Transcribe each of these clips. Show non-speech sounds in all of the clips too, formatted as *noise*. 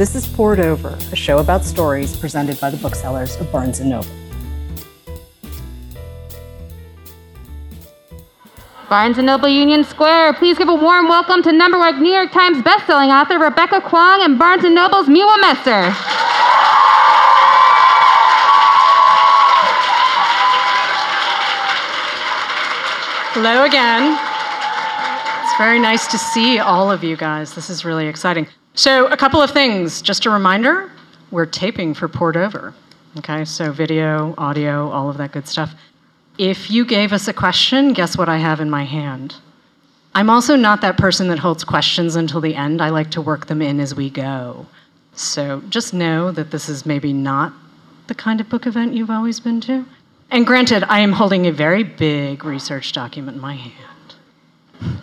This is Poured Over, a show about stories presented by the booksellers of Barnes & Noble. Barnes & Noble Union Square, please give a warm welcome to number one New York Times bestselling author Rebecca Kuang and Barnes & Noble's Miwa Messer. Hello again. It's very nice to see all of you guys. This is really exciting. So, a couple of things. Just a reminder we're taping for Poured Over. Okay, so video, audio, all of that good stuff. If you gave us a question, guess what I have in my hand? I'm also not that person that holds questions until the end. I like to work them in as we go. So just know that this is maybe not the kind of book event you've always been to. And granted, I am holding a very big research document in my hand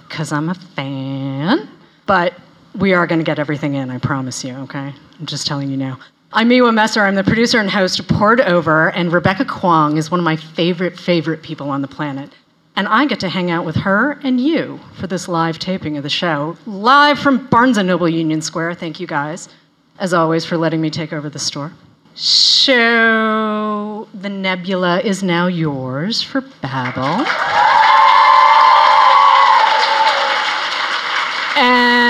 because I'm a fan. But we are going to get everything in, I promise you, okay? I'm just telling you now. I'm Miwa Messer. I'm the producer and host of Poured Over, and Rebecca Kuang is one of my favorite, favorite people on the planet. And I get to hang out with her and you for this live taping of the show, live from Barnes & Noble Union Square. Thank you guys, as always, for letting me take over the store. So, the nebula is now yours for Babel.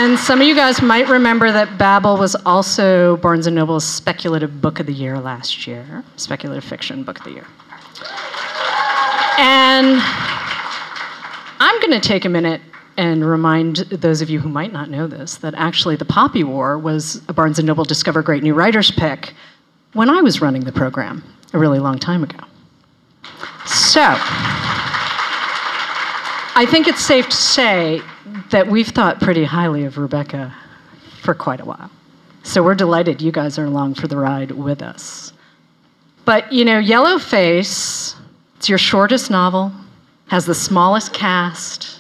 And some of you guys might remember that Babel was also Barnes & Noble's speculative book of the year last year, speculative fiction book of the year. And I'm going to take a minute and remind those of you who might not know this that actually the Poppy War was a Barnes & Noble Discover Great New Writers pick when I was running the program a really long time ago. So, I think it's safe to say that we've thought pretty highly of Rebecca for quite a while. So we're delighted you guys are along for the ride with us. But you know, Yellowface, it's your shortest novel, has the smallest cast.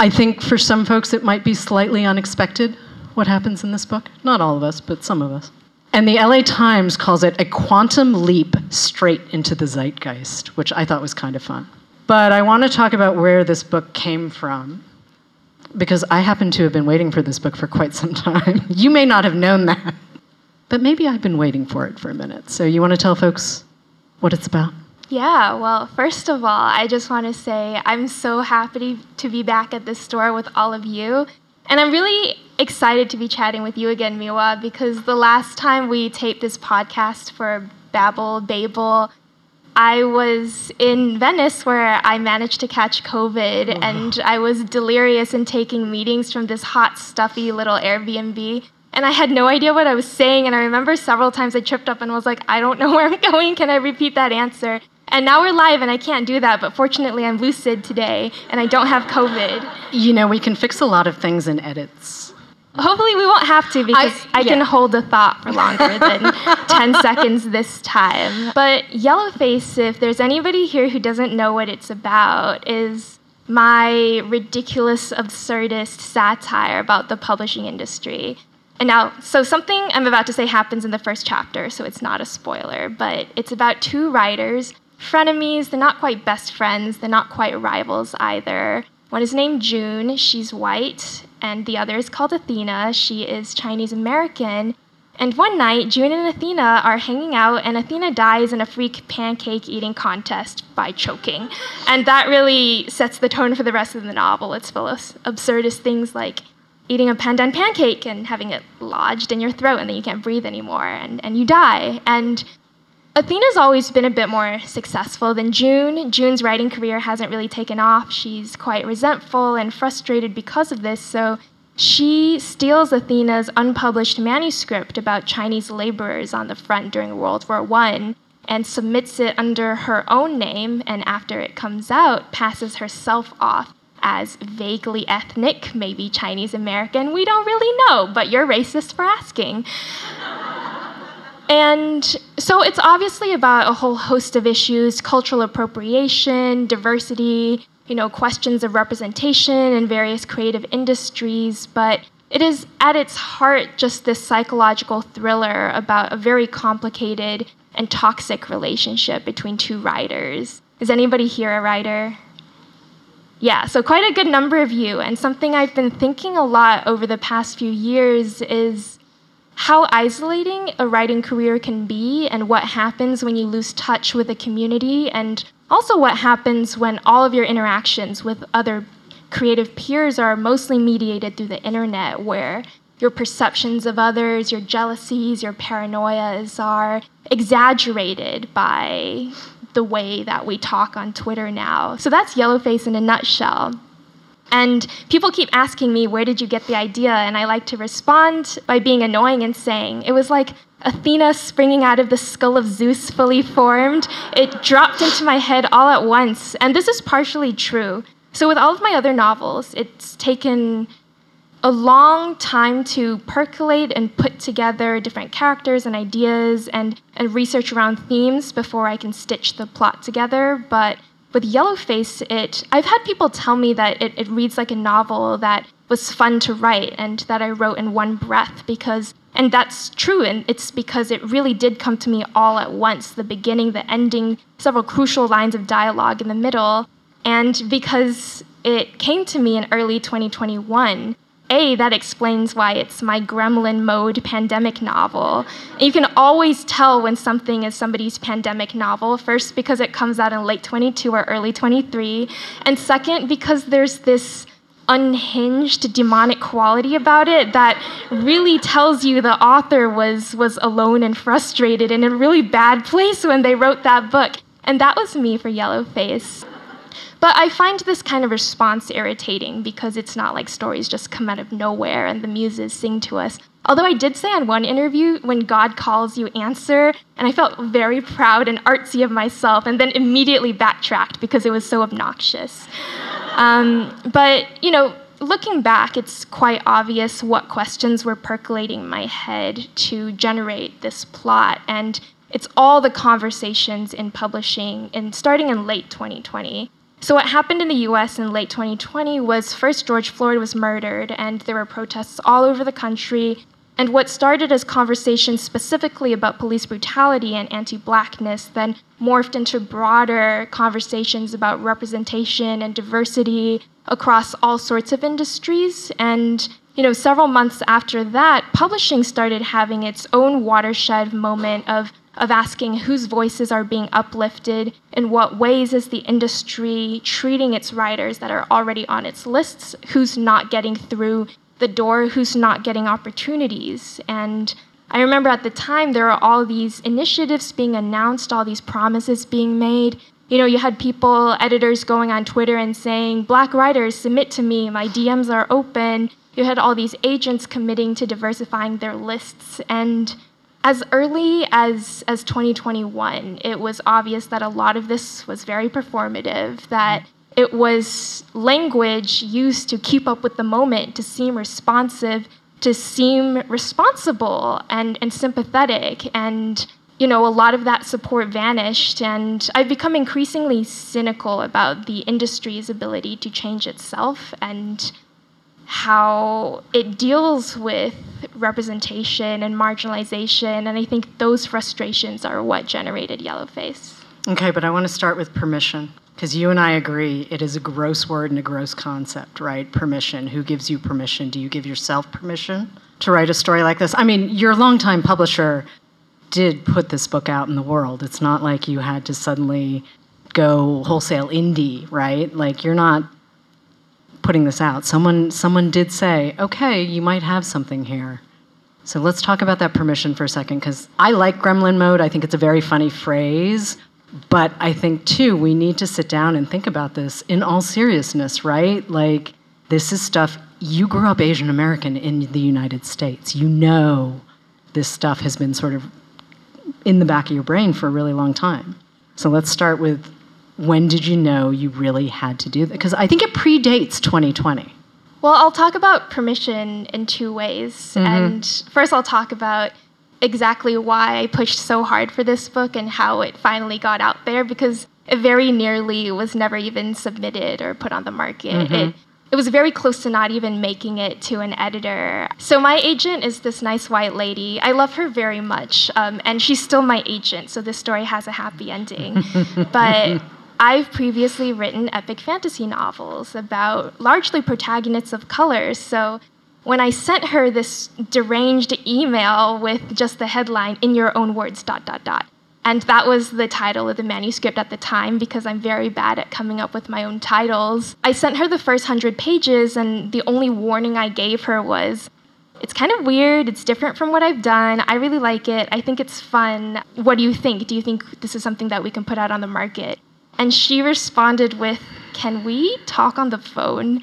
I think for some folks it might be slightly unexpected what happens in this book. Not all of us, but some of us. And the LA Times calls it a quantum leap straight into the zeitgeist, which I thought was kind of fun. But I want to talk about where this book came from, because I happen to have been waiting for this book for quite some time. *laughs* you may not have known that, but maybe I've been waiting for it for a minute. So, you want to tell folks what it's about? Yeah, well, first of all, I just want to say I'm so happy to be back at this store with all of you. And I'm really excited to be chatting with you again, Miwa, because the last time we taped this podcast for Babel, Babel, I was in Venice where I managed to catch COVID oh. and I was delirious and taking meetings from this hot, stuffy little Airbnb. And I had no idea what I was saying. And I remember several times I tripped up and was like, I don't know where I'm *laughs* going. Can I repeat that answer? And now we're live and I can't do that, but fortunately I'm lucid today and I don't have COVID. You know, we can fix a lot of things in edits. Hopefully we won't have to because I, I yeah. can hold a thought for longer than *laughs* 10 seconds this time. But Yellowface, if there's anybody here who doesn't know what it's about, is my ridiculous, absurdist satire about the publishing industry. And now, so something I'm about to say happens in the first chapter, so it's not a spoiler, but it's about two writers frenemies. They're not quite best friends. They're not quite rivals either. One is named June. She's white. And the other is called Athena. She is Chinese American. And one night, June and Athena are hanging out, and Athena dies in a freak pancake eating contest by choking. And that really sets the tone for the rest of the novel. It's full of absurdist things like eating a pandan pancake and having it lodged in your throat, and then you can't breathe anymore, and, and you die. And Athena's always been a bit more successful than June. June's writing career hasn't really taken off. She's quite resentful and frustrated because of this, so she steals Athena's unpublished manuscript about Chinese laborers on the front during World War I and submits it under her own name, and after it comes out, passes herself off as vaguely ethnic, maybe Chinese American. We don't really know, but you're racist for asking. And so it's obviously about a whole host of issues cultural appropriation, diversity, you know, questions of representation in various creative industries, but it is at its heart just this psychological thriller about a very complicated and toxic relationship between two writers. Is anybody here a writer? Yeah, so quite a good number of you. And something I've been thinking a lot over the past few years is how isolating a writing career can be and what happens when you lose touch with the community and also what happens when all of your interactions with other creative peers are mostly mediated through the internet where your perceptions of others, your jealousies, your paranoias are exaggerated by the way that we talk on Twitter now. So that's Yellowface in a nutshell. And people keep asking me, where did you get the idea? And I like to respond by being annoying and saying, it was like Athena springing out of the skull of Zeus fully formed. It dropped into my head all at once. And this is partially true. So, with all of my other novels, it's taken a long time to percolate and put together different characters and ideas and, and research around themes before I can stitch the plot together. But with Yellowface, it I've had people tell me that it, it reads like a novel that was fun to write and that I wrote in one breath because and that's true and it's because it really did come to me all at once the beginning the ending several crucial lines of dialogue in the middle. And because it came to me in early 2021 a, that explains why it's my gremlin mode pandemic novel. You can always tell when something is somebody's pandemic novel, first, because it comes out in late 22 or early 23, and second, because there's this unhinged demonic quality about it that really tells you the author was was alone and frustrated in a really bad place when they wrote that book and that was me for yellowface but I find this kind of response irritating because it's not like stories just come out of nowhere and the muses sing to us. Although I did say on one interview, when God calls you, answer, and I felt very proud and artsy of myself, and then immediately backtracked because it was so obnoxious. Um, but, you know, looking back, it's quite obvious what questions were percolating in my head to generate this plot, and it's all the conversations in publishing, and starting in late 2020. So, what happened in the US in late 2020 was first George Floyd was murdered, and there were protests all over the country. And what started as conversations specifically about police brutality and anti blackness then morphed into broader conversations about representation and diversity across all sorts of industries. And you know, several months after that, publishing started having its own watershed moment of of asking whose voices are being uplifted, in what ways is the industry treating its writers that are already on its lists, who's not getting through the door, who's not getting opportunities. And I remember at the time there were all these initiatives being announced, all these promises being made. You know, you had people, editors going on Twitter and saying, Black writers, submit to me, my DMs are open. You had all these agents committing to diversifying their lists. And as early as, as 2021, it was obvious that a lot of this was very performative, that it was language used to keep up with the moment, to seem responsive, to seem responsible and, and sympathetic. And, you know, a lot of that support vanished. And I've become increasingly cynical about the industry's ability to change itself and how it deals with representation and marginalization. And I think those frustrations are what generated Yellowface. Okay, but I want to start with permission. Because you and I agree it is a gross word and a gross concept, right? Permission. Who gives you permission? Do you give yourself permission to write a story like this? I mean, your longtime publisher did put this book out in the world. It's not like you had to suddenly go wholesale indie, right? Like you're not putting this out. Someone someone did say, "Okay, you might have something here." So let's talk about that permission for a second because I like gremlin mode. I think it's a very funny phrase, but I think too we need to sit down and think about this in all seriousness, right? Like this is stuff you grew up Asian American in the United States. You know this stuff has been sort of in the back of your brain for a really long time. So let's start with when did you know you really had to do that? Because I think it predates 2020. Well, I'll talk about permission in two ways. Mm-hmm. And first, I'll talk about exactly why I pushed so hard for this book and how it finally got out there because it very nearly was never even submitted or put on the market. Mm-hmm. It, it was very close to not even making it to an editor. So my agent is this nice white lady. I love her very much, um, and she's still my agent. So this story has a happy ending. *laughs* but I've previously written epic fantasy novels about largely protagonists of color, so when I sent her this deranged email with just the headline, in your own words, dot, dot, dot. And that was the title of the manuscript at the time because I'm very bad at coming up with my own titles. I sent her the first hundred pages, and the only warning I gave her was it's kind of weird. It's different from what I've done. I really like it. I think it's fun. What do you think? Do you think this is something that we can put out on the market? And she responded with, Can we talk on the phone?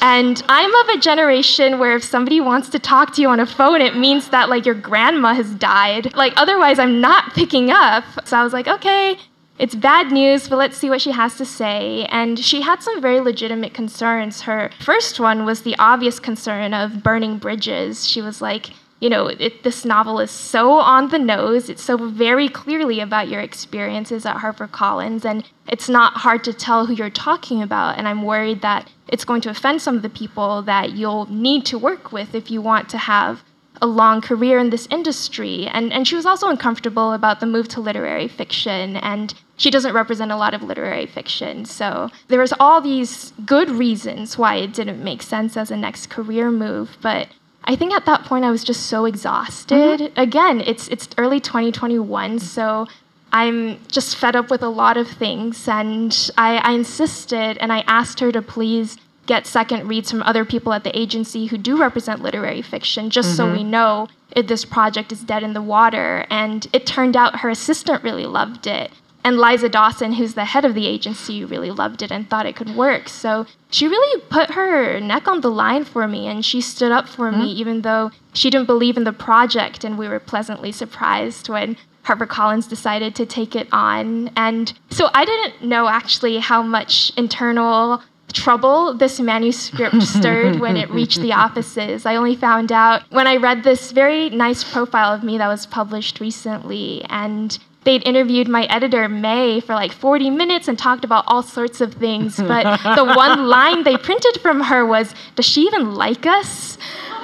And I'm of a generation where if somebody wants to talk to you on a phone, it means that like your grandma has died. Like otherwise, I'm not picking up. So I was like, okay, it's bad news, but let's see what she has to say. And she had some very legitimate concerns. Her first one was the obvious concern of burning bridges. She was like, you know, it, this novel is so on the nose. It's so very clearly about your experiences at HarperCollins, and it's not hard to tell who you're talking about. And I'm worried that it's going to offend some of the people that you'll need to work with if you want to have a long career in this industry. And, and she was also uncomfortable about the move to literary fiction, and she doesn't represent a lot of literary fiction. So there was all these good reasons why it didn't make sense as a next career move, but I think at that point I was just so exhausted. Mm-hmm. Again, it's it's early 2021, so I'm just fed up with a lot of things, and I, I insisted and I asked her to please get second reads from other people at the agency who do represent literary fiction, just mm-hmm. so we know if this project is dead in the water. And it turned out her assistant really loved it. And Liza Dawson, who's the head of the agency, really loved it and thought it could work. So she really put her neck on the line for me and she stood up for mm-hmm. me, even though she didn't believe in the project. And we were pleasantly surprised when HarperCollins decided to take it on. And so I didn't know actually how much internal trouble this manuscript *laughs* stirred when it reached the offices. I only found out when I read this very nice profile of me that was published recently. And they'd interviewed my editor May for like 40 minutes and talked about all sorts of things. But *laughs* the one line they printed from her was, "Does she even like us?"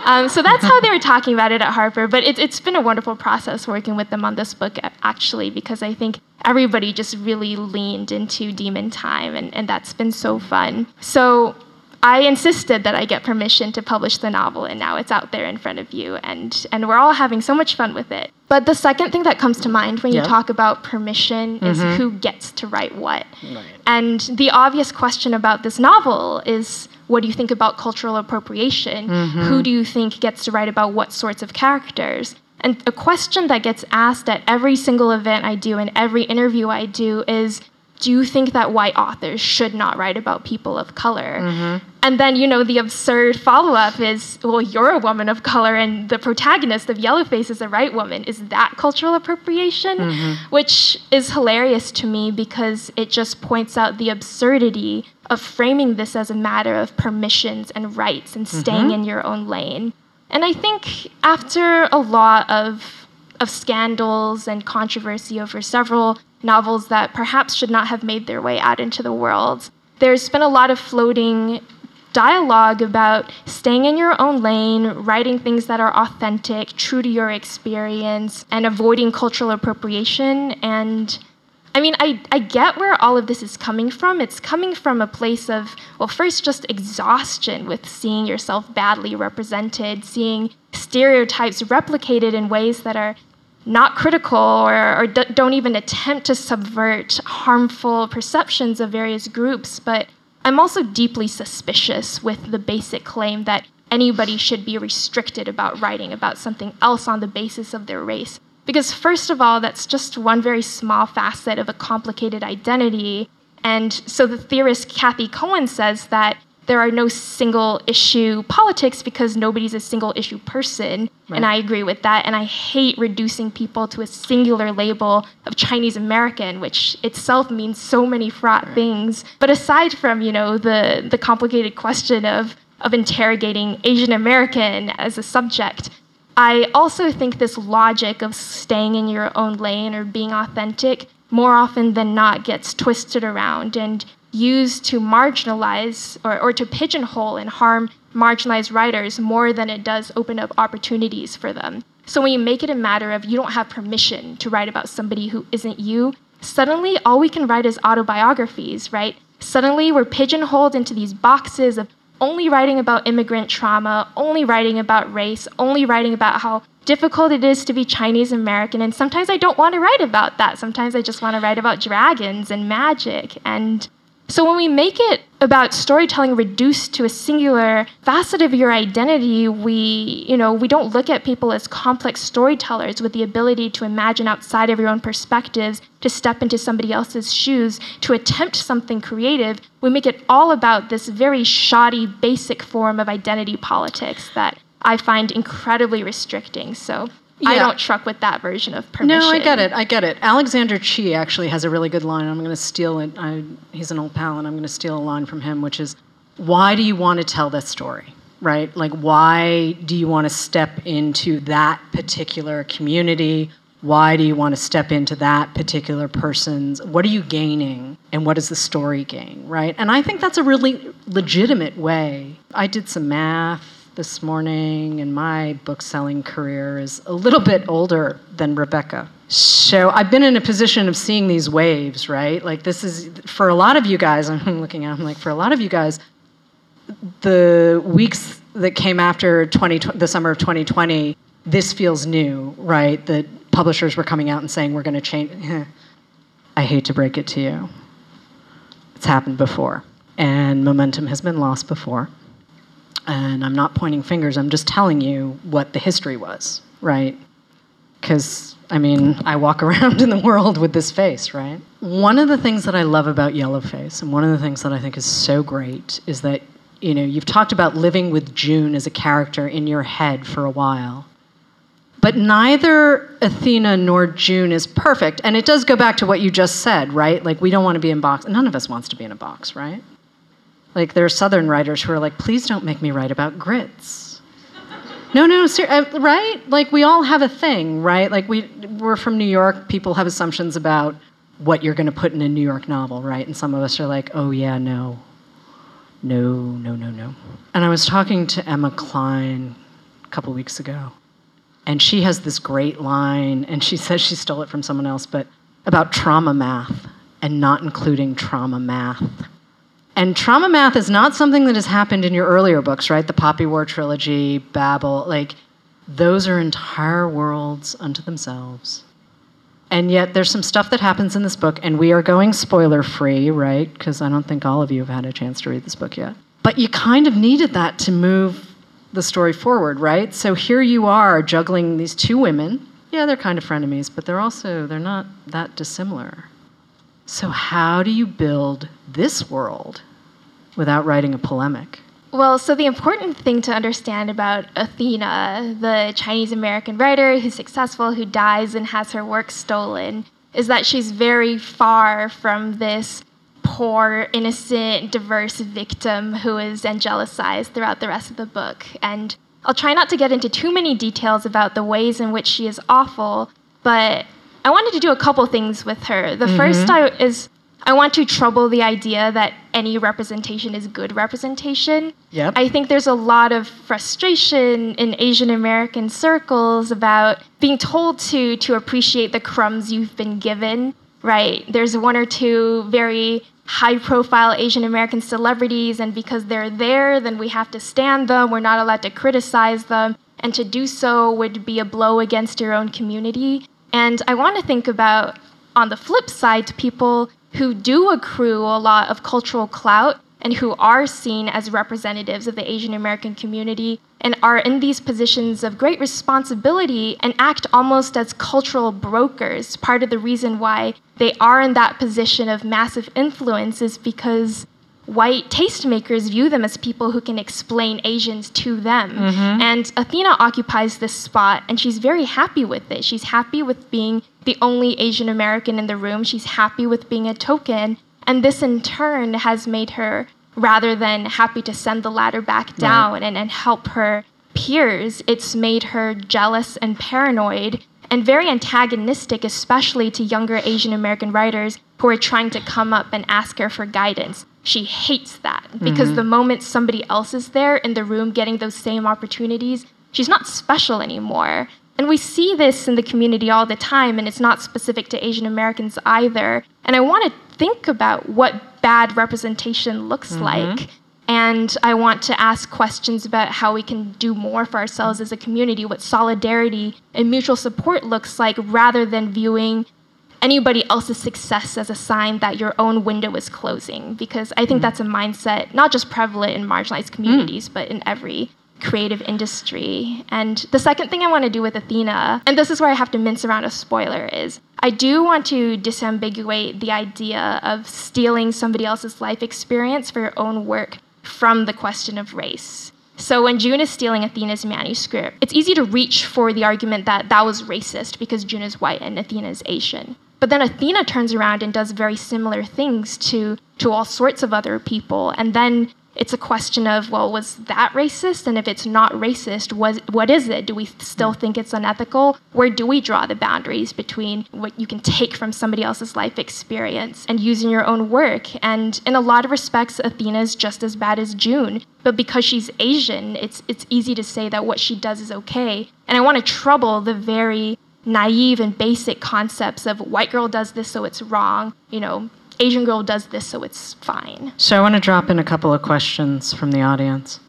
Um, so that's how they were talking about it at Harper. But it, it's been a wonderful process working with them on this book, actually, because I think everybody just really leaned into Demon Time, and, and that's been so fun. So I insisted that I get permission to publish the novel, and now it's out there in front of you, and, and we're all having so much fun with it. But the second thing that comes to mind when you talk about permission mm-hmm. is who gets to write what. Right. And the obvious question about this novel is what do you think about cultural appropriation? Mm-hmm. Who do you think gets to write about what sorts of characters? And a question that gets asked at every single event I do and every interview I do is do you think that white authors should not write about people of color? Mm-hmm. And then, you know, the absurd follow up is, well, you're a woman of color, and the protagonist of Yellowface is a white woman. Is that cultural appropriation? Mm-hmm. Which is hilarious to me because it just points out the absurdity of framing this as a matter of permissions and rights and staying mm-hmm. in your own lane. And I think after a lot of of scandals and controversy over several novels that perhaps should not have made their way out into the world. There's been a lot of floating dialogue about staying in your own lane, writing things that are authentic, true to your experience, and avoiding cultural appropriation. And I mean, I, I get where all of this is coming from. It's coming from a place of, well, first, just exhaustion with seeing yourself badly represented, seeing stereotypes replicated in ways that are not critical or, or d- don't even attempt to subvert harmful perceptions of various groups, but I'm also deeply suspicious with the basic claim that anybody should be restricted about writing about something else on the basis of their race. Because, first of all, that's just one very small facet of a complicated identity. And so the theorist Kathy Cohen says that there are no single issue politics because nobody's a single issue person. Right. And I agree with that. And I hate reducing people to a singular label of Chinese American, which itself means so many fraught right. things. But aside from, you know, the, the complicated question of, of interrogating Asian American as a subject, I also think this logic of staying in your own lane or being authentic more often than not gets twisted around and used to marginalize or, or to pigeonhole and harm marginalized writers more than it does open up opportunities for them. So when you make it a matter of you don't have permission to write about somebody who isn't you, suddenly all we can write is autobiographies, right? Suddenly we're pigeonholed into these boxes of only writing about immigrant trauma, only writing about race, only writing about how difficult it is to be Chinese American. And sometimes I don't want to write about that. Sometimes I just want to write about dragons and magic. And so when we make it about storytelling reduced to a singular facet of your identity, we, you know, we don't look at people as complex storytellers with the ability to imagine outside of your own perspectives, to step into somebody else's shoes, to attempt something creative. We make it all about this very shoddy, basic form of identity politics that I find incredibly restricting. So yeah. I don't truck with that version of permission. No, I get it. I get it. Alexander Chee actually has a really good line. I'm going to steal it. I, he's an old pal, and I'm going to steal a line from him, which is, "Why do you want to tell this story?" Right? Like, why do you want to step into that particular community? Why do you want to step into that particular person's? What are you gaining, and what does the story gain? Right? And I think that's a really legitimate way. I did some math this morning, and my book selling career is a little bit older than Rebecca. So I've been in a position of seeing these waves, right? Like, this is, for a lot of you guys, *laughs* I'm looking at them like, for a lot of you guys, the weeks that came after 20, the summer of 2020, this feels new, right? That publishers were coming out and saying, we're going to change. *laughs* I hate to break it to you. It's happened before, and momentum has been lost before and I'm not pointing fingers, I'm just telling you what the history was, right? Because, I mean, I walk *laughs* around in the world with this face, right? One of the things that I love about Yellowface, and one of the things that I think is so great, is that, you know, you've talked about living with June as a character in your head for a while. But neither Athena nor June is perfect. And it does go back to what you just said, right? Like, we don't want to be in box. None of us wants to be in a box, right? Like there are Southern writers who are like, please don't make me write about grits. no, no, ser- uh, right? Like we all have a thing, right? Like we we're from New York. People have assumptions about what you're going to put in a New York novel, right? And some of us are like, oh yeah, no, no, no, no, no. And I was talking to Emma Cline a couple weeks ago, and she has this great line, and she *laughs* says she stole it from someone else, but about trauma math and not including trauma math. And trauma math is not something that has happened in your earlier books, right? The Poppy War trilogy, Babel, like those are entire worlds unto themselves. And yet there's some stuff that happens in this book, and we are going spoiler free, right? Because I don't think all of you have had a chance to read this book yet. But you kind of needed that to move the story forward, right? So here you are juggling these two women. Yeah, they're kind of frenemies, but they're also they're not that dissimilar. So how do you build this world without writing a polemic? Well, so the important thing to understand about Athena, the Chinese American writer who's successful, who dies and has her work stolen, is that she's very far from this poor, innocent, diverse victim who is angelicized throughout the rest of the book. And I'll try not to get into too many details about the ways in which she is awful, but I wanted to do a couple things with her. The mm-hmm. first I, is I want to trouble the idea that any representation is good representation. Yep. I think there's a lot of frustration in Asian American circles about being told to to appreciate the crumbs you've been given, right? There's one or two very high profile Asian American celebrities and because they're there, then we have to stand them. We're not allowed to criticize them, and to do so would be a blow against your own community. And I want to think about on the flip side people who do accrue a lot of cultural clout and who are seen as representatives of the Asian American community and are in these positions of great responsibility and act almost as cultural brokers. Part of the reason why they are in that position of massive influence is because white tastemakers view them as people who can explain Asians to them. Mm-hmm. And Athena occupies this spot, and she's very happy with it. She's happy with being the only Asian American in the room. She's happy with being a token. And this, in turn, has made her, rather than happy to send the ladder back down right. and, and help her peers, it's made her jealous and paranoid and very antagonistic, especially to younger Asian American writers who are trying to come up and ask her for guidance. She hates that because mm-hmm. the moment somebody else is there in the room getting those same opportunities, she's not special anymore. And we see this in the community all the time, and it's not specific to Asian Americans either. And I want to think about what bad representation looks mm-hmm. like. And I want to ask questions about how we can do more for ourselves as a community, what solidarity and mutual support looks like, rather than viewing anybody else's success as a sign that your own window is closing. Because I think mm. that's a mindset not just prevalent in marginalized communities, mm. but in every creative industry. And the second thing I want to do with Athena, and this is where I have to mince around a spoiler, is I do want to disambiguate the idea of stealing somebody else's life experience for your own work from the question of race. So when June is stealing Athena's manuscript, it's easy to reach for the argument that that was racist because June is white and Athena is Asian. But then Athena turns around and does very similar things to to all sorts of other people, and then it's a question of well was that racist? And if it's not racist was what is it? Do we still think it's unethical? Where do we draw the boundaries between what you can take from somebody else's life experience and use in your own work? And in a lot of respects athena is just as bad as june. But because she's asian it's it's easy to say that what she does is okay. And i want to trouble the very naive and basic concepts of white girl does this so it's wrong. You know Asian girl does this, so it's fine. So I want to drop in a couple of questions from the audience.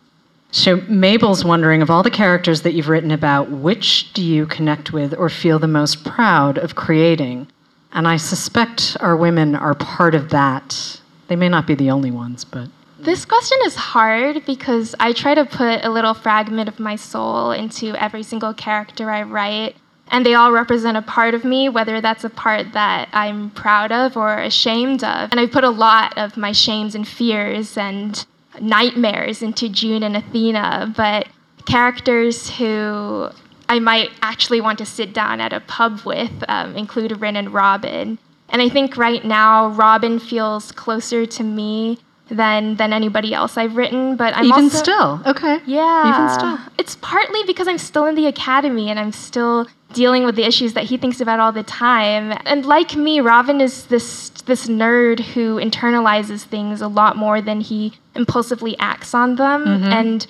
So Mabel's wondering of all the characters that you've written about, which do you connect with or feel the most proud of creating? And I suspect our women are part of that. They may not be the only ones, but. This question is hard because I try to put a little fragment of my soul into every single character I write and they all represent a part of me, whether that's a part that I'm proud of or ashamed of. And I put a lot of my shames and fears and nightmares into June and Athena, but characters who I might actually want to sit down at a pub with um, include Rin and Robin. And I think right now Robin feels closer to me than than anybody else I've written. But I'm even also, still okay. Yeah, even still. It's partly because I'm still in the academy and I'm still dealing with the issues that he thinks about all the time. And like me, Robin is this this nerd who internalizes things a lot more than he impulsively acts on them. Mm-hmm. And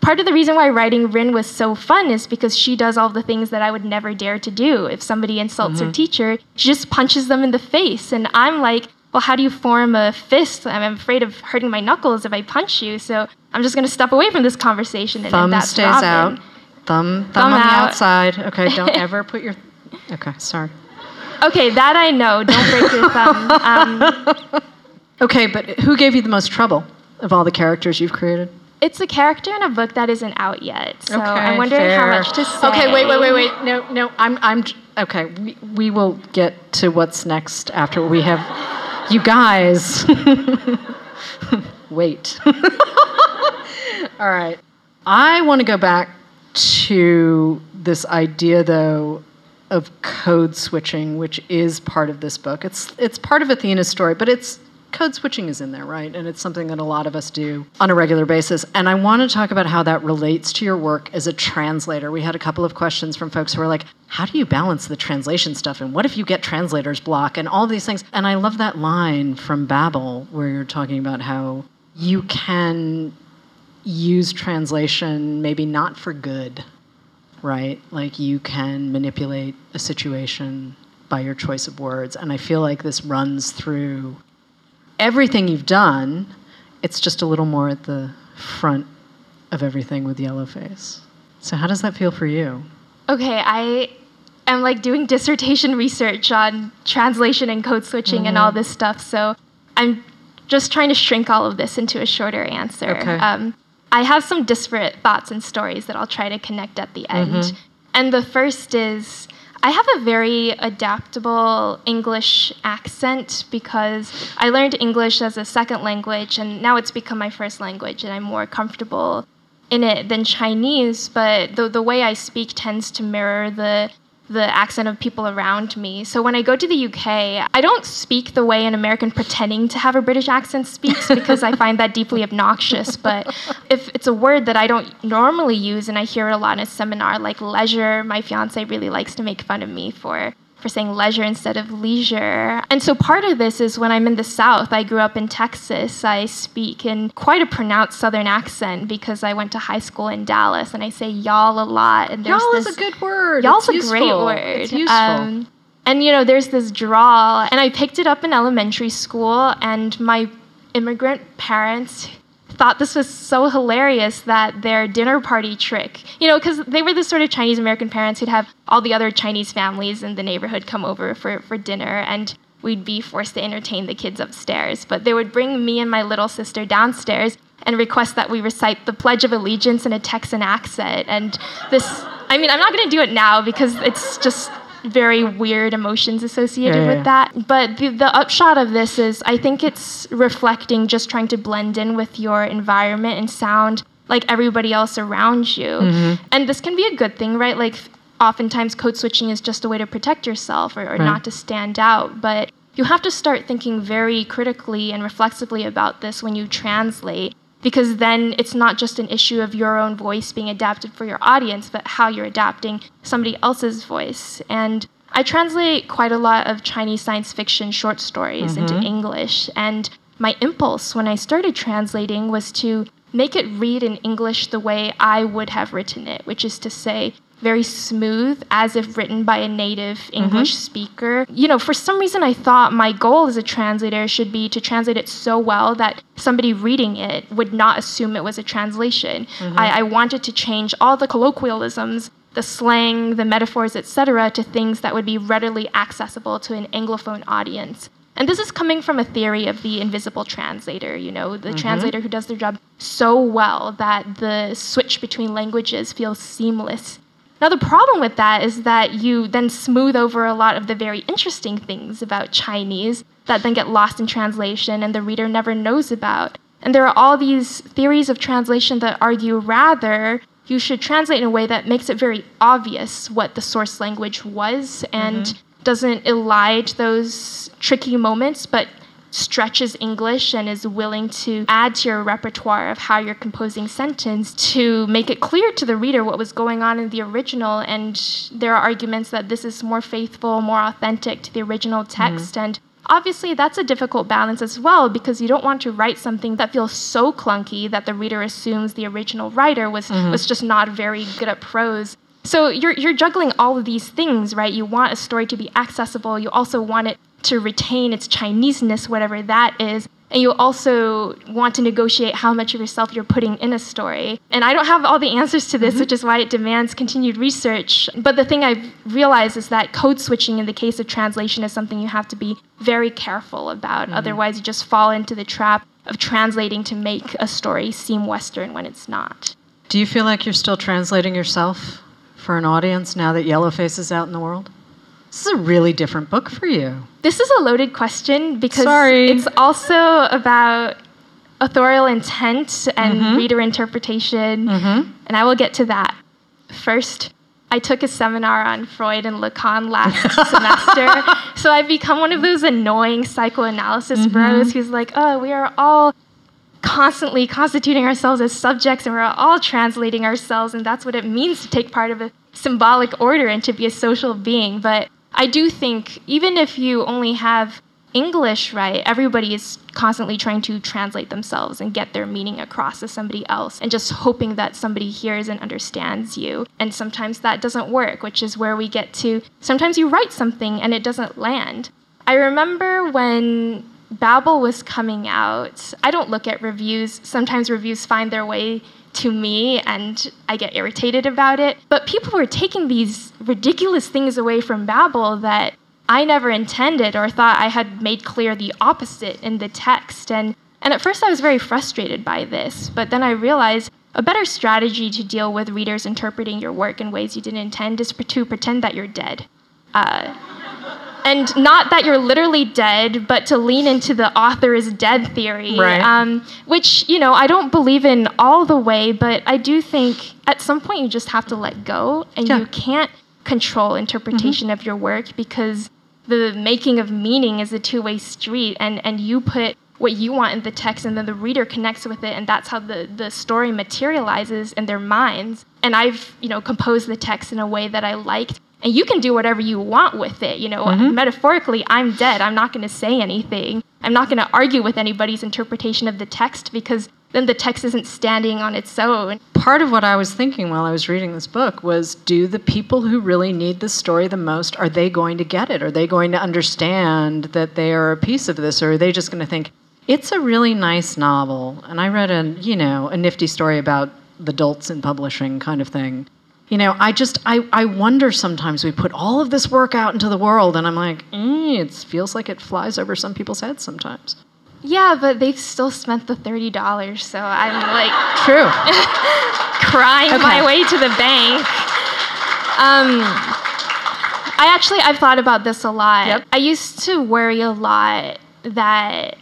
part of the reason why writing Rin was so fun is because she does all the things that I would never dare to do. If somebody insults mm-hmm. her teacher, she just punches them in the face. And I'm like, well, how do you form a fist? I'm afraid of hurting my knuckles if I punch you. So I'm just going to step away from this conversation. And, Thumb that's stays Robin. out. Thumb, thumb, thumb on out. the outside. Okay, don't *laughs* ever put your. Okay, sorry. Okay, that I know. Don't break your thumb. *laughs* Um, okay, but who gave you the most trouble of all the characters you've created? It's a character in a book that isn't out yet, so okay, I'm wondering fair. how much to say. Okay, wait, wait, wait, wait. No, no, I'm, I'm. Okay, we, we will get to what's next after we have. You guys, *laughs* wait. all right, I want to go back to this idea, though, of code switching, which is part of this book. It's it's part of Athena's story, but it's code switching is in there, right? And it's something that a lot of us do on a regular basis. And I want to talk about how that relates to your work as a translator. We had a couple of questions from folks who were like, how do you balance the translation stuff? And what if you get translator's block and all these things? And I love that line from Babel where you're talking about how you can use translation maybe not for good, right? Like you can manipulate a situation by your choice of words. And I feel like this runs through everything you've done. It's just a little more at the front of everything with Yellowface. So, how does that feel for you? Okay, I am like doing dissertation research on translation and code switching mm-hmm. and all this stuff. So, I'm just trying to shrink all of this into a shorter answer. Okay. Um, I have some disparate thoughts and stories that I'll try to connect at the end. Mm-hmm. And the first is I have a very adaptable English accent because I learned English as a second language and now it's become my first language and I'm more comfortable in it than Chinese, but the, the way I speak tends to mirror the the accent of people around me. So when I go to the UK, I don't speak the way an American pretending to have a British accent speaks *laughs* because I find that deeply obnoxious. But if it's a word that I don't normally use and I hear it a lot in a seminar, like leisure, my fiance really likes to make fun of me for for saying leisure instead of leisure. And so part of this is when I'm in the South, I grew up in Texas, I speak in quite a pronounced Southern accent because I went to high school in Dallas and I say y'all a lot. And there's y'all this, is a good word. Y'all's it's a great word. It's useful. Um, and you know, there's this drawl, and I picked it up in elementary school, and my immigrant parents thought this was so hilarious that their dinner party trick, you know, because they were the sort of Chinese American parents who'd have all the other Chinese families in the neighborhood come over for, for dinner, and we'd be forced to entertain the kids upstairs. But they would bring me and my little sister downstairs and request that we recite the Pledge of Allegiance in a Texan accent. And this, I mean, I'm not going to do it now because it's just very weird emotions associated yeah, yeah. with that. But the, the upshot of this is I think it's reflecting just trying to blend in with your environment and sound like everybody else around you. Mm-hmm. And this can be a good thing, right? Like oftentimes code switching is just a way to protect yourself or, or right. not to stand out. But you have to start thinking very critically and reflexively about this when you translate because then it's not just an issue of your own voice being adapted for your audience, but how you're adapting somebody else's voice. And I translate quite a lot of Chinese science fiction short stories mm-hmm. into English. And my impulse when I started translating was to make it read in English the way I would have written it, which is to say, very smooth, as if written by a native English mm-hmm. speaker. You know, for some reason, I thought my goal as a translator should be to translate it so well that somebody reading it would not assume it was a translation. Mm-hmm. I, I wanted to change all the colloquialisms the slang, the metaphors, etc., to things that would be readily accessible to an Anglophone audience. And this is coming from a theory of the invisible translator, you know, the mm-hmm. translator who does their job so well that the switch between languages feels seamless now, the problem with that is that you then smooth over a lot of the very interesting things about Chinese that then get lost in translation and the reader never knows about. And there are all these theories of translation that argue rather you should translate in a way that makes it very obvious what the source language was and mm-hmm. doesn't elide those tricky moments, but stretches English and is willing to add to your repertoire of how you're composing sentence to make it clear to the reader what was going on in the original. And there are arguments that this is more faithful, more authentic to the original text. Mm-hmm. And obviously, that's a difficult balance as well because you don't want to write something that feels so clunky that the reader assumes the original writer was, mm-hmm. was just not very good at prose. So you're, you're juggling all of these things, right? You want a story to be accessible. You also want it to retain its Chineseness, whatever that is. And you also want to negotiate how much of yourself you're putting in a story. And I don't have all the answers to this, mm-hmm. which is why it demands continued research. But the thing I've realized is that code switching in the case of translation is something you have to be very careful about. Mm-hmm. Otherwise, you just fall into the trap of translating to make a story seem Western when it's not. Do you feel like you're still translating yourself for an audience now that Yellowface is out in the world? This is a really different book for you. This is a loaded question because Sorry. it's also about authorial intent and mm-hmm. reader interpretation, mm-hmm. and I will get to that. First, I took a seminar on Freud and Lacan last *laughs* semester, so I've become one of those annoying psychoanalysis mm-hmm. bros who's like, oh, we are all constantly constituting ourselves as subjects and we're all translating ourselves, and that's what it means to take part of a symbolic order and to be a social being. But I do think even if you only have English right, everybody is constantly trying to translate themselves and get their meaning across to somebody else and just hoping that somebody hears and understands you. And sometimes that doesn't work, which is where we get to sometimes you write something and it doesn't land. I remember when Babel was coming out, I don't look at reviews. Sometimes reviews find their way to me and I get irritated about it. But people were taking these ridiculous things away from Babel that I never intended or thought I had made clear the opposite in the text. And, and at first I was very frustrated by this, but then I realized a better strategy to deal with readers interpreting your work in ways you didn't intend is to pretend that you're dead. Uh, and not that you're literally dead, but to lean into the author is dead theory, right. um, which you know I don't believe in all the way, but I do think at some point you just have to let go, and yeah. you can't control interpretation mm-hmm. of your work because the making of meaning is a two-way street, and and you put what you want in the text and then the reader connects with it and that's how the, the story materializes in their minds and i've you know composed the text in a way that i liked and you can do whatever you want with it. You know, mm-hmm. metaphorically, I'm dead. I'm not going to say anything. I'm not going to argue with anybody's interpretation of the text because then the text isn't standing on its own. Part of what I was thinking while I was reading this book was do the people who really need this story the most are they going to get it? Are they going to understand that they are a piece of this or are they just going to think It's a really nice novel, and I read a you know a nifty story about the dolts in publishing kind of thing. You know, I just I, I wonder sometimes we put all of this work out into the world, and I'm like, eh, it feels like it flies over some people's heads sometimes. Yeah, but they've still spent the thirty dollars, so I'm like *laughs* true, *laughs* crying okay. my way to the bank. Um, I actually I've thought about this a lot. Yep. I used to worry a lot that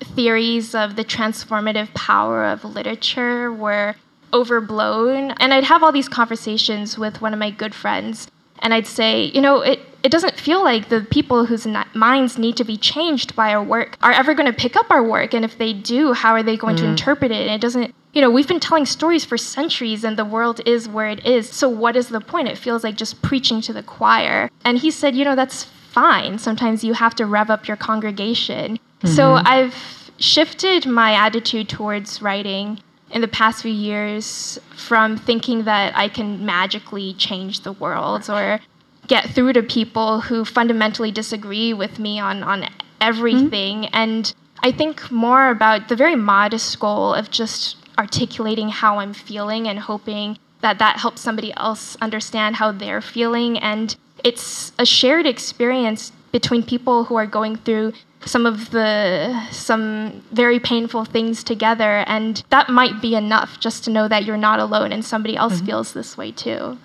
theories of the transformative power of literature were overblown. And I'd have all these conversations with one of my good friends, and I'd say, you know, it, it doesn't feel like the people whose minds need to be changed by our work are ever going to pick up our work. And if they do, how are they going mm. to interpret it? And it doesn't, you know, we've been telling stories for centuries and the world is where it is. So what is the point? It feels like just preaching to the choir. And he said, you know, that's fine. Sometimes you have to rev up your congregation. Mm-hmm. So I've shifted my attitude towards writing in the past few years from thinking that I can magically change the world or get through to people who fundamentally disagree with me on, on everything. Mm-hmm. And I think more about the very modest goal of just articulating how I'm feeling and hoping that that helps somebody else understand how they're feeling. And it's a shared experience between people who are going through some of the some very painful things together and that might be enough just to know that you're not alone and somebody else mm-hmm. feels this way too.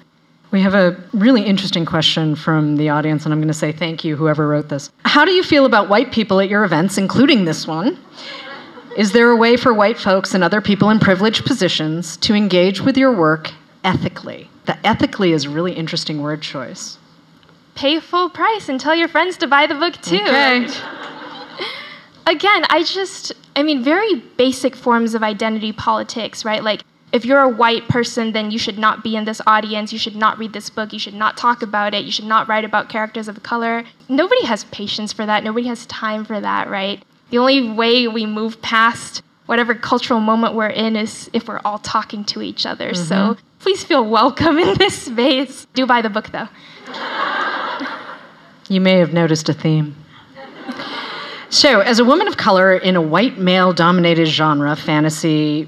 We have a really interesting question from the audience and i'm going to say thank you whoever wrote this. How do you feel about white people at your events including this one? Is there a way for white folks and other people in privileged positions to engage with your work ethically? The ethically is a really interesting word choice. Pay full price and tell your friends to buy the book too. Okay again, I just, I mean, very basic forms of identity politics, right? Like, if you're a white person, then you should not be in this audience. You should not read this book. You should not talk about it. You should not write about characters of color. Nobody has patience for that. Nobody has time for that, right? The only way we move past whatever cultural moment we're in is if we're all talking to each other. Mm-hmm. So please feel welcome in this space. Do buy the book, though. You may have noticed a theme. So, as a woman of color in a white male dominated genre, fantasy,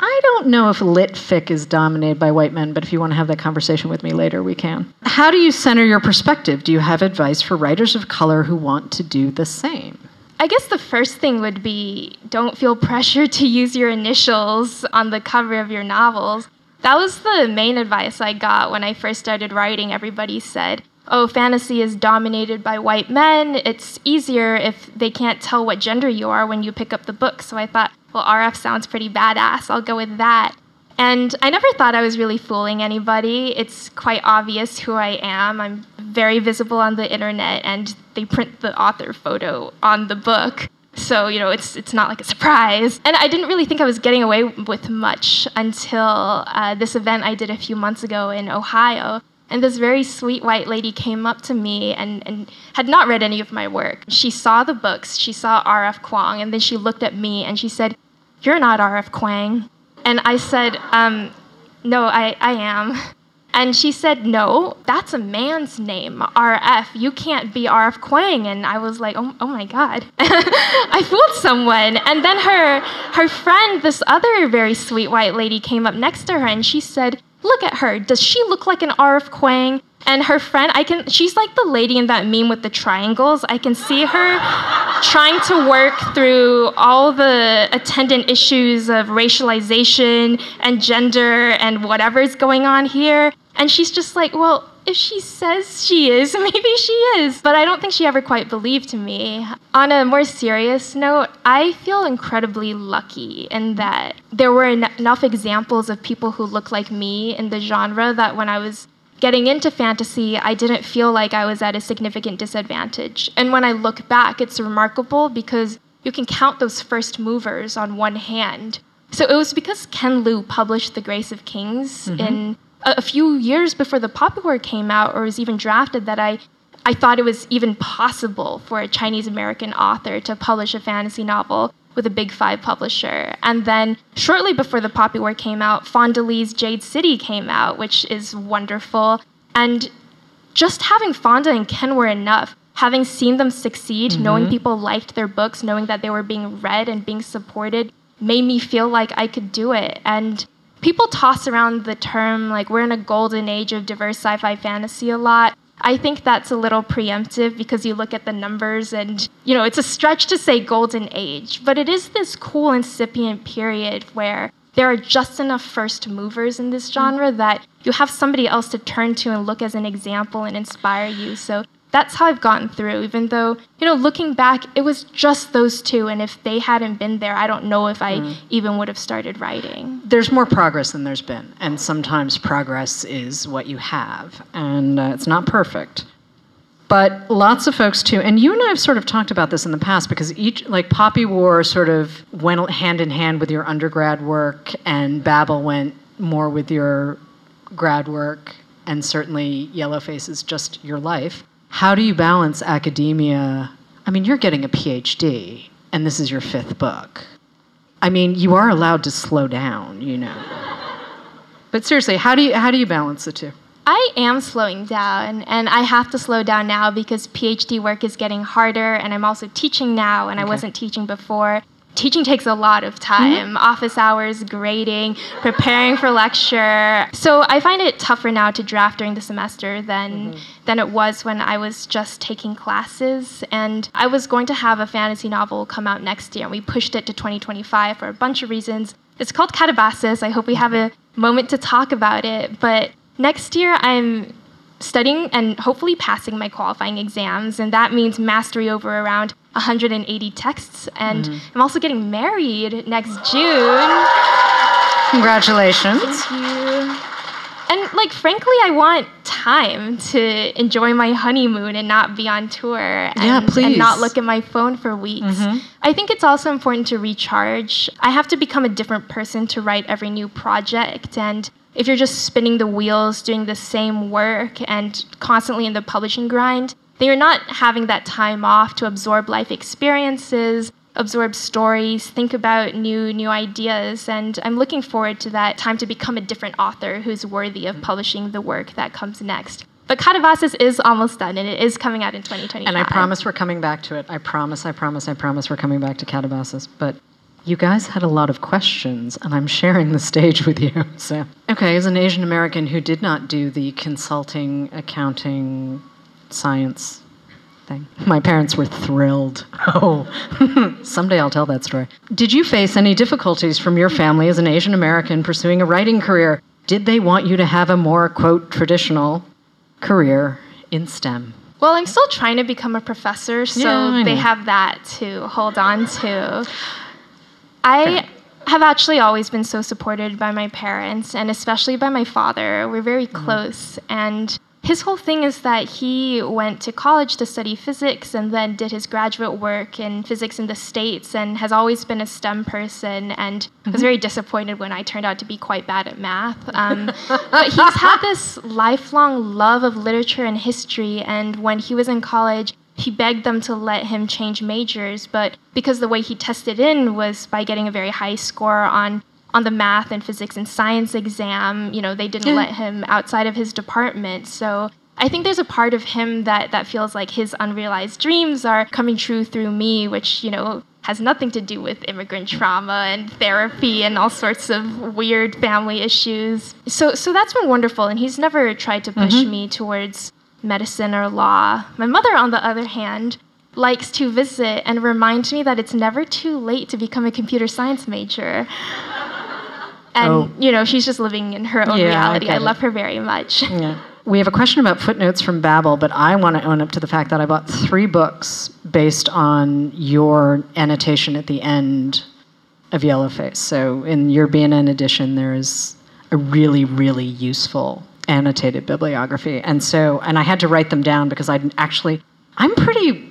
I don't know if lit fic is dominated by white men, but if you want to have that conversation with me later, we can. How do you center your perspective? Do you have advice for writers of color who want to do the same? I guess the first thing would be don't feel pressure to use your initials on the cover of your novels. That was the main advice I got when I first started writing. Everybody said, oh, fantasy is dominated by white men. It's easier if they can't tell what gender you are when you pick up the book. So I thought, well, RF sounds pretty badass. I'll go with that. And I never thought I was really fooling anybody. It's quite obvious who I am. I'm very visible on the internet, and they print the author photo on the book. So, you know, it's, it's not like a surprise. And I didn't really think I was getting away with much until uh, this event I did a few months ago in Ohio and this very sweet white lady came up to me and, and had not read any of my work. She saw the books, she saw R.F. Kuang, and then she looked at me and she said, You're not R.F. Kuang. And I said, um, No, I, I am. And she said, No, that's a man's name, RF. You can't be RF Kuang. And I was like, Oh, oh my God. *laughs* I fooled someone. And then her, her friend, this other very sweet white lady, came up next to her and she said, look at her. Does she look like an RF Kuang? And her friend, I can she's like the lady in that meme with the triangles. I can see her trying to work through all the attendant issues of racialization and gender and whatever's going on here. And she's just like, well, if she says she is, *laughs* maybe she is. But I don't think she ever quite believed me. On a more serious note, I feel incredibly lucky in that there were en- enough examples of people who look like me in the genre that when I was getting into fantasy, I didn't feel like I was at a significant disadvantage. And when I look back, it's remarkable because you can count those first movers on one hand. So it was because Ken Liu published The Grace of Kings mm-hmm. in a, few years before the Poppy War came out or was even drafted that I I thought it was even possible for a Chinese American author to publish a fantasy novel with a big five publisher. And then shortly before the Poppy War came out, Fonda Lee's Jade City came out, which is wonderful. And just having Fonda and Ken were enough. having seen them succeed, mm-hmm. knowing people liked their books, knowing that they were being read and being supported, made me feel like I could do it. And people toss around the term like we're in a golden age of diverse sci fi fantasy a lot. I think that's a little preemptive because you look at the numbers and, you know, it's a stretch to say golden age, but it is this cool incipient period where there are just enough first movers in this genre mm-hmm. that you have somebody else to turn to and look as an example and inspire you. So that's how I've gotten through, even though, you know, looking back, it was just those two. And if they hadn't been there, I don't know if I mm. even would have started writing. There's more progress than there's been. And sometimes progress is what you have. And uh, it's not perfect. But lots of folks too, and you and I have sort of talked about this in the past because each, like Poppy War sort of went hand in hand with your undergrad work, and Babel went more with your grad work, and certainly Yellowface is just your life. How do you balance academia? I mean, you're getting a PhD, and this is your fifth book. I mean, you are allowed to slow down, you know. But seriously, how do you how do you balance the two? I am slowing down, and I have to slow down now because PhD work is getting harder, and I'm also teaching now, and okay. I wasn't teaching before teaching takes a lot of time. Mm-hmm. office hours grading preparing for lecture. So i find it tougher now to draft during the semester than mm-hmm. than it was when i was just taking classes. And i was going to have a fantasy novel come out next year and we pushed it to 2025 for a bunch of reasons. It's called Katabasis. I hope we have a moment to talk about it. But next year i'm studying and hopefully passing my qualifying exams and that means mastery over around 180 texts, and mm-hmm. I'm also getting married next June. Congratulations. Thank you. And like frankly, I want time to enjoy my honeymoon and not be on tour and, yeah, please. and not look at my phone for weeks. Mm-hmm. I think it's also important to recharge. I have to become a different person to write every new project and if you're just spinning the wheels doing the same work and constantly in the publishing grind, then you're not having that time off to absorb life experiences, absorb stories, think about new new ideas, and I'm looking forward to that time to become a different author who's worthy of mm-hmm. publishing the work that comes next. But Katabasis is almost done, and it is coming out in 2025. And I promise we're coming back to it. I promise, I promise, I promise we're coming back to Katabasis. But you guys had a lot of questions, and I'm sharing the stage with you. *laughs* So, okay, as an Asian American who did not do the consulting, accounting, science thing. My parents were thrilled. Oh, *laughs* someday I'll tell that story. Did you face any difficulties from your family as an Asian American pursuing a writing career? Did they want you to have a more, quote, traditional career in STEM? Well, I'm still trying to become a professor, so yeah, they have that to hold on to. I have actually always been so supported by my parents and especially by my father. We're very mm-hmm. close and his whole thing is that he went to college to study physics and then did his graduate work in physics in the States and has always been a STEM person and mm-hmm. was very disappointed when I turned out to be quite bad at math. Um, but he's had *laughs* this lifelong love of literature and history, and when he was in college, he begged them to let him change majors, but because the way he tested in was by getting a very high score on on the math and physics and science exam, you know, they didn't let him outside of his department. So I think there's a part of him that that feels like his unrealized dreams are coming true through me, which, you know, has nothing to do with immigrant trauma and therapy and all sorts of weird family issues. So so that's been wonderful and he's never tried to push mm-hmm. me towards medicine or law. My mother on the other hand likes to visit and remind me that it's never too late to become a computer science major *laughs* and oh. you know she's just living in her own yeah, reality. I, I love her very much. Yeah. *laughs* We have a question about footnotes from Babel, but I want to own up to the fact that I bought three books based on your annotation at the end of Yellowface. So in your B&N edition, there is a really, really useful annotated bibliography. And so, and I had to write them down because I actually, I'm pretty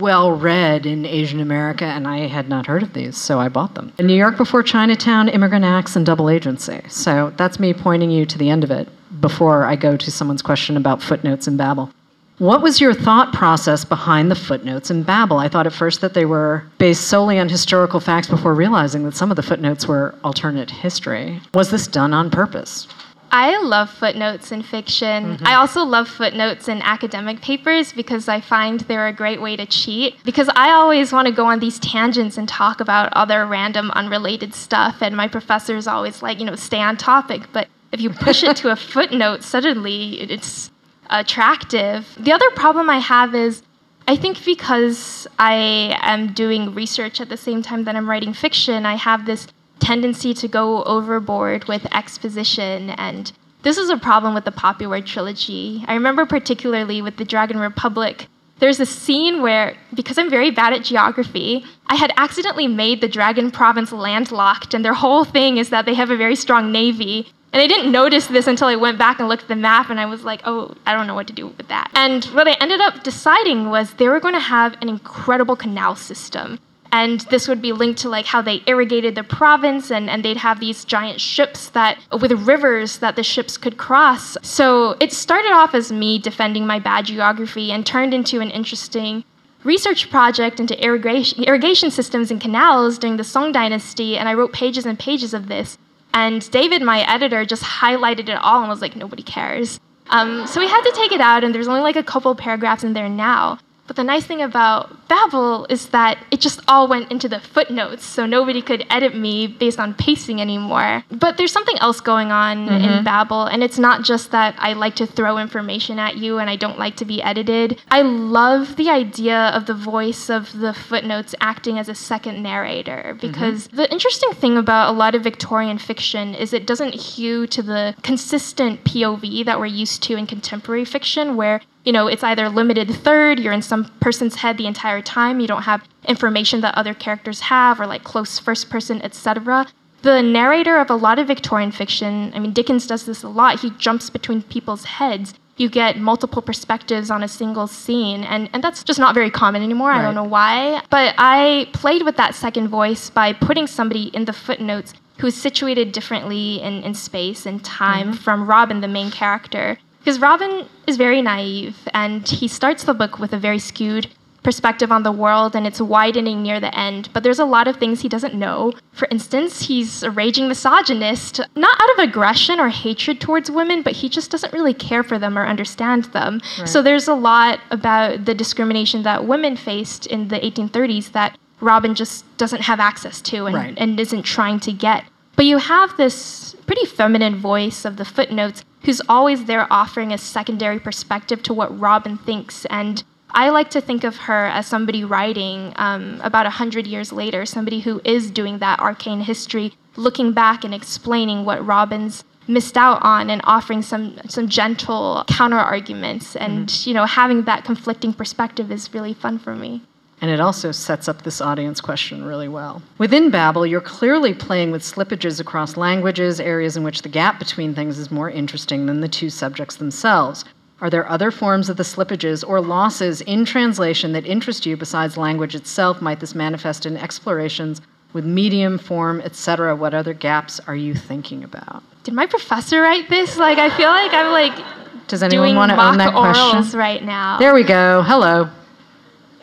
well read in Asian America, and I had not heard of these, so I bought them. In New York Before Chinatown, Immigrant Acts, and Double Agency. So that's me pointing you to the end of it before I go to someone's question about footnotes in Babel. What was your thought process behind the footnotes in Babel? I thought at first that they were based solely on historical facts before realizing that some of the footnotes were alternate history. Was this done on purpose? I love footnotes in fiction. Mm-hmm. I also love footnotes in academic papers because I find they're a great way to cheat. Because I always want to go on these tangents and talk about other random, unrelated stuff, and my professors always like, you know, stay on topic. But if you push it to a *laughs* footnote, suddenly it's attractive. The other problem I have is I think because I am doing research at the same time that I'm writing fiction, I have this tendency to go overboard with exposition and this is a problem with the Poppy War trilogy. I remember particularly with the Dragon Republic, there's a scene where, because I'm very bad at geography, I had accidentally made the Dragon Province landlocked, and their whole thing is that they have a very strong navy. And I didn't notice this until I went back and looked at the map, and I was like, oh, I don't know what to do with that. And what I ended up deciding was they were going to have an incredible canal system and this would be linked to like how they irrigated the province and, and they'd have these giant ships that with rivers that the ships could cross. So it started off as me defending my bad geography and turned into an interesting research project into irrigation, irrigation systems and canals during the song dynasty and i wrote pages and pages of this. And david my editor just highlighted it all and was like nobody cares. Um, so we had to take it out and there's only like a couple paragraphs in there now but the nice thing about Babel is that it just all went into the footnotes, so nobody could edit me based on pacing anymore. But there's something else going on mm-hmm. in Babel, and it's not just that I like to throw information at you and I don't like to be edited. I love the idea of the voice of the footnotes acting as a second narrator mm-hmm. because mm-hmm. the interesting thing about a lot of Victorian fiction is it doesn't hew to the consistent POV that we're used to in contemporary fiction, where you know, it's either limited third, you're in some person's head the entire time, you don't have information that other characters have, or like close first person, etc. The narrator of a lot of Victorian fiction, I mean, Dickens does this a lot, he jumps between people's heads. You get multiple perspectives on a single scene, and, and that's just not very common anymore. Right. I don't know why. But I played with that second voice by putting somebody in the footnotes who's situated differently in, in space and time mm-hmm. from Robin, the main character. Because Robin is very naive, and he starts the book with a very skewed perspective on the world, and it's widening near the end. But there's a lot of things he doesn't know. For instance, he's a raging misogynist, not out of aggression or hatred towards women, but he just doesn't really care for them or understand them. Right. So there's a lot about the discrimination that women faced in the 1830s that Robin just doesn't have access to and, right. and isn't trying to get. But you have this pretty feminine voice of the footnotes who's always there offering a secondary perspective to what Robin thinks. And I like to think of her as somebody writing um, about 100 years later, somebody who is doing that arcane history, looking back and explaining what Robin's missed out on and offering some some gentle counter arguments and mm-hmm. you know having that conflicting perspective is really fun for me and it also sets up this audience question really well. Within Babel, you're clearly playing with slippages across languages, areas in which the gap between things is more interesting than the two subjects themselves. Are there other forms of the slippages or losses in translation that interest you besides language itself? Might this manifest in explorations with medium, form, etc.? What other gaps are you thinking about? Did my professor write this? Like, I feel like I'm like does anyone want to own that question? right now. There we go. Hello.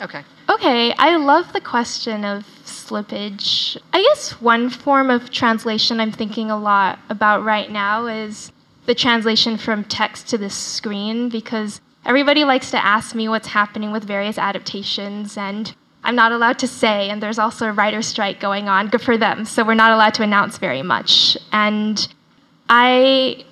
Okay. Okay, I love the question of slippage. I guess one form of translation I'm thinking a lot about right now is the translation from text to the screen because everybody likes to ask me what's happening with various adaptations and I'm not allowed to say, and there's also a writer's strike going on. Good *laughs* for them. So we're not allowed to announce very much. And I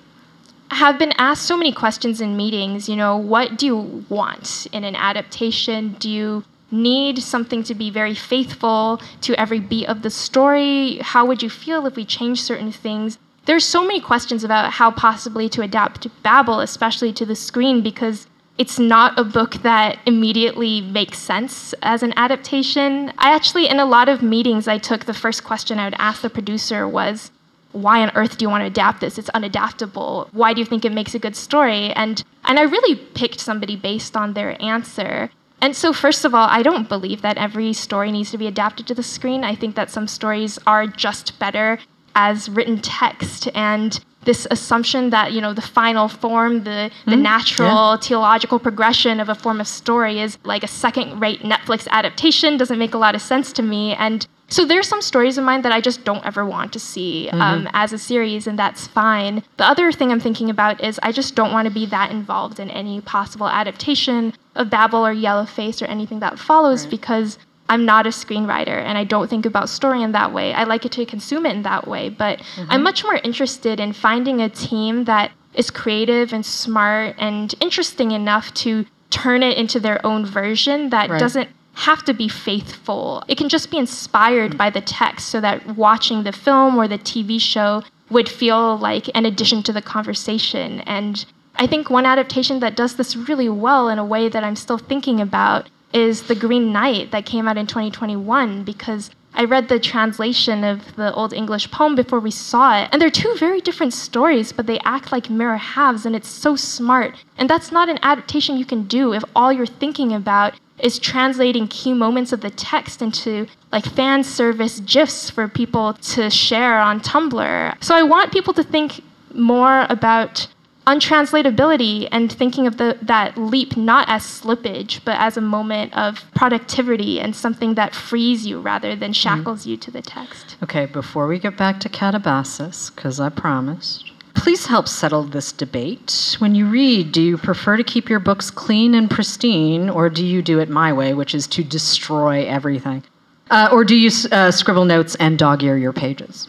have been asked so many questions in meetings. You know, what do you want in an adaptation? Do you need something to be very faithful to every beat of the story? How would you feel if we changed certain things? There's so many questions about how possibly to adapt Babel, especially to the screen, because it's not a book that immediately makes sense as an adaptation. I actually, in a lot of meetings I took, the first question I would ask the producer was, why on earth do you want to adapt this? It's unadaptable. Why do you think it makes a good story? And and I really picked somebody based on their answer. And so, first of all, I don't believe that every story needs to be adapted to the screen. I think that some stories are just better as written text. And this assumption that you know the final form, the the mm-hmm. natural yeah. teleological progression of a form of story is like a second-rate Netflix adaptation doesn't make a lot of sense to me. And So there's some stories of mine that I just don't ever want to see um, mm-hmm. as a series, and that's fine. The other thing I'm thinking about is I just don't want to be that involved in any possible adaptation of Babel or Yellowface or anything that follows right. because I'm not a screenwriter and I don't think about story in that way. I like it to consume it in that way, but mm-hmm. I'm much more interested in finding a team that is creative and smart and interesting enough to turn it into their own version that right. doesn't have to be faithful. It can just be inspired by the text so that watching the film or the TV show would feel like an addition to the conversation. And I think one adaptation that does this really well in a way that I'm still thinking about is The Green Knight that came out in 2021 because I read the translation of the Old English poem before we saw it, and they're two very different stories, but they act like mirror halves, and it's so smart. And that's not an adaptation you can do if all you're thinking about is translating key moments of the text into like fan service gifs for people to share on Tumblr. So I want people to think more about untranslatability and thinking of the, that leap not as slippage, but as a moment of productivity and something that frees you rather than mm-hmm. shackles mm. you to the text. Okay, before we get back to Katabasis, because I promised, please help settle this debate. When you read, do you prefer to keep your books clean and pristine, or do you do it my way, which is to destroy everything? Uh, or do you uh, scribble notes and dog ear your pages?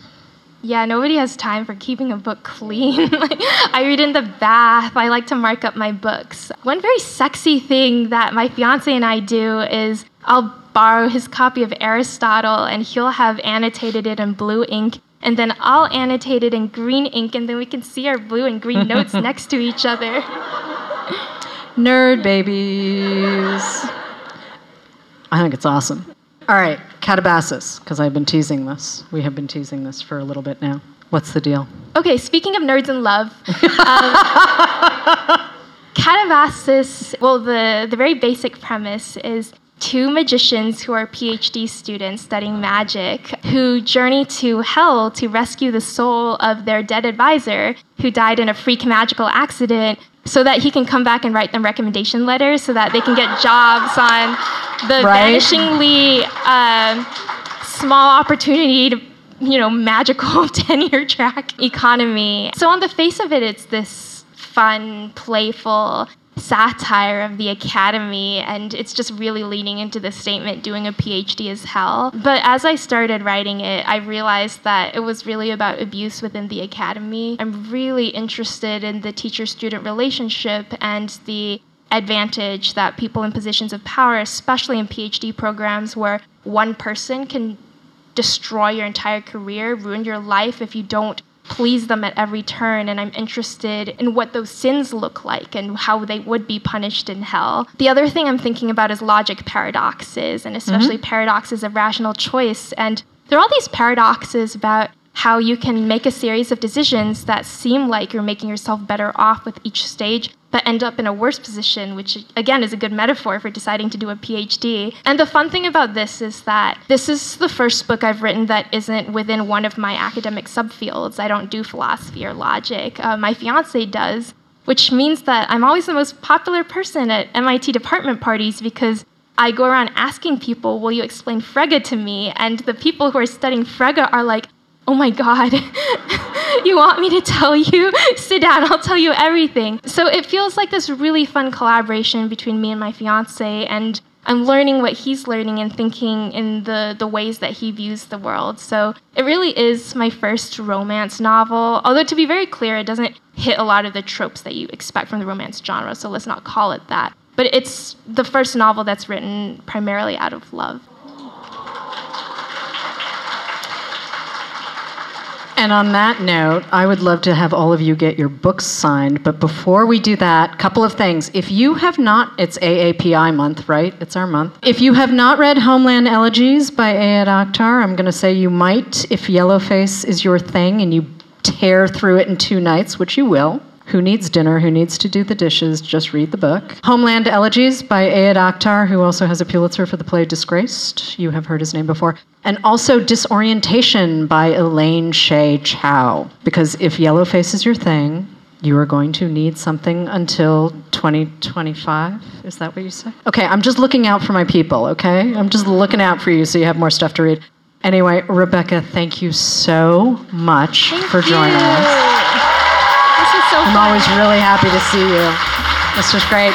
Yeah, nobody has time for keeping a book clean. *laughs* like, I read in the bath. I like to mark up my books. One very sexy thing that my fiance and I do is I'll borrow his copy of Aristotle and he'll have annotated it in blue ink and then I'll annotate it in green ink and then we can see our blue and green notes *laughs* next to each other. Nerd babies. I think it's awesome. All right, Katabasis, because I've been teasing this. We have been teasing this for a little bit now. What's the deal? Okay, speaking of nerds and love, *laughs* um, Katabasis, well, the, the very basic premise is two magicians who are PhD students studying magic who journey to hell to rescue the soul of their dead advisor who died in a freak magical accident so that he can come back and write them recommendation letters so that they can get jobs on the right? vanishingly uh, small opportunity to you know magical *laughs* tenure track economy so on the face of it it's this fun playful satire of the academy and it's just really leaning into the statement doing a phd is hell. But as i started writing it i realized that it was really about abuse within the academy. I'm really interested in the teacher student relationship and the advantage that people in positions of power especially in phd programs where one person can destroy your entire career ruin your life if you don't please them at every turn and I'm interested in what those sins look like and how they would be punished in hell. The other thing I'm thinking about is logic paradoxes and especially mm-hmm. paradoxes of rational choice and there are all these paradoxes about how you can make a series of decisions that seem like you're making yourself better off with each stage but end up in a worse position, which again is a good metaphor for deciding to do a PhD. And the fun thing about this is that this is the first book I've written that isn't within one of my academic subfields. I don't do philosophy or logic. Uh, my fiance does, which means that I'm always the most popular person at MIT department parties because I go around asking people, Will you explain Frege to me? And the people who are studying Frege are like, Oh my God, *laughs* you want me to tell you? Sit down, I'll tell you everything. So it feels like this really fun collaboration between me and my fiance, and I'm learning what he's learning and thinking in the, the ways that he views the world. So it really is my first romance novel. Although, to be very clear, it doesn't hit a lot of the tropes that you expect from the romance genre, so let's not call it that. But it's the first novel that's written primarily out of love. And on that note, I would love to have all of you get your books signed. But before we do that, a couple of things. If you have not, it's AAPI month, right? It's our month. If you have not read Homeland Elegies by Ayad Akhtar, I'm going to say you might if Yellowface is your thing and you tear through it in two nights, which you will. Who Needs Dinner, Who Needs to Do the Dishes, just read the book. Homeland Elegies by Ayad Akhtar, who also has a Pulitzer for the play Disgraced. You have heard his name before. And also Disorientation by Elaine Hsieh Chou. Because if Yellowface is your thing, you are going to need something until 2025. Is that what you say? Okay, I'm just looking out for my people, okay? I'm just looking out for you so you have more stuff to read. Anyway, Rebecca, thank you so much Thank for joining you. us. This is so I'm fun. always really happy to see you. This was great.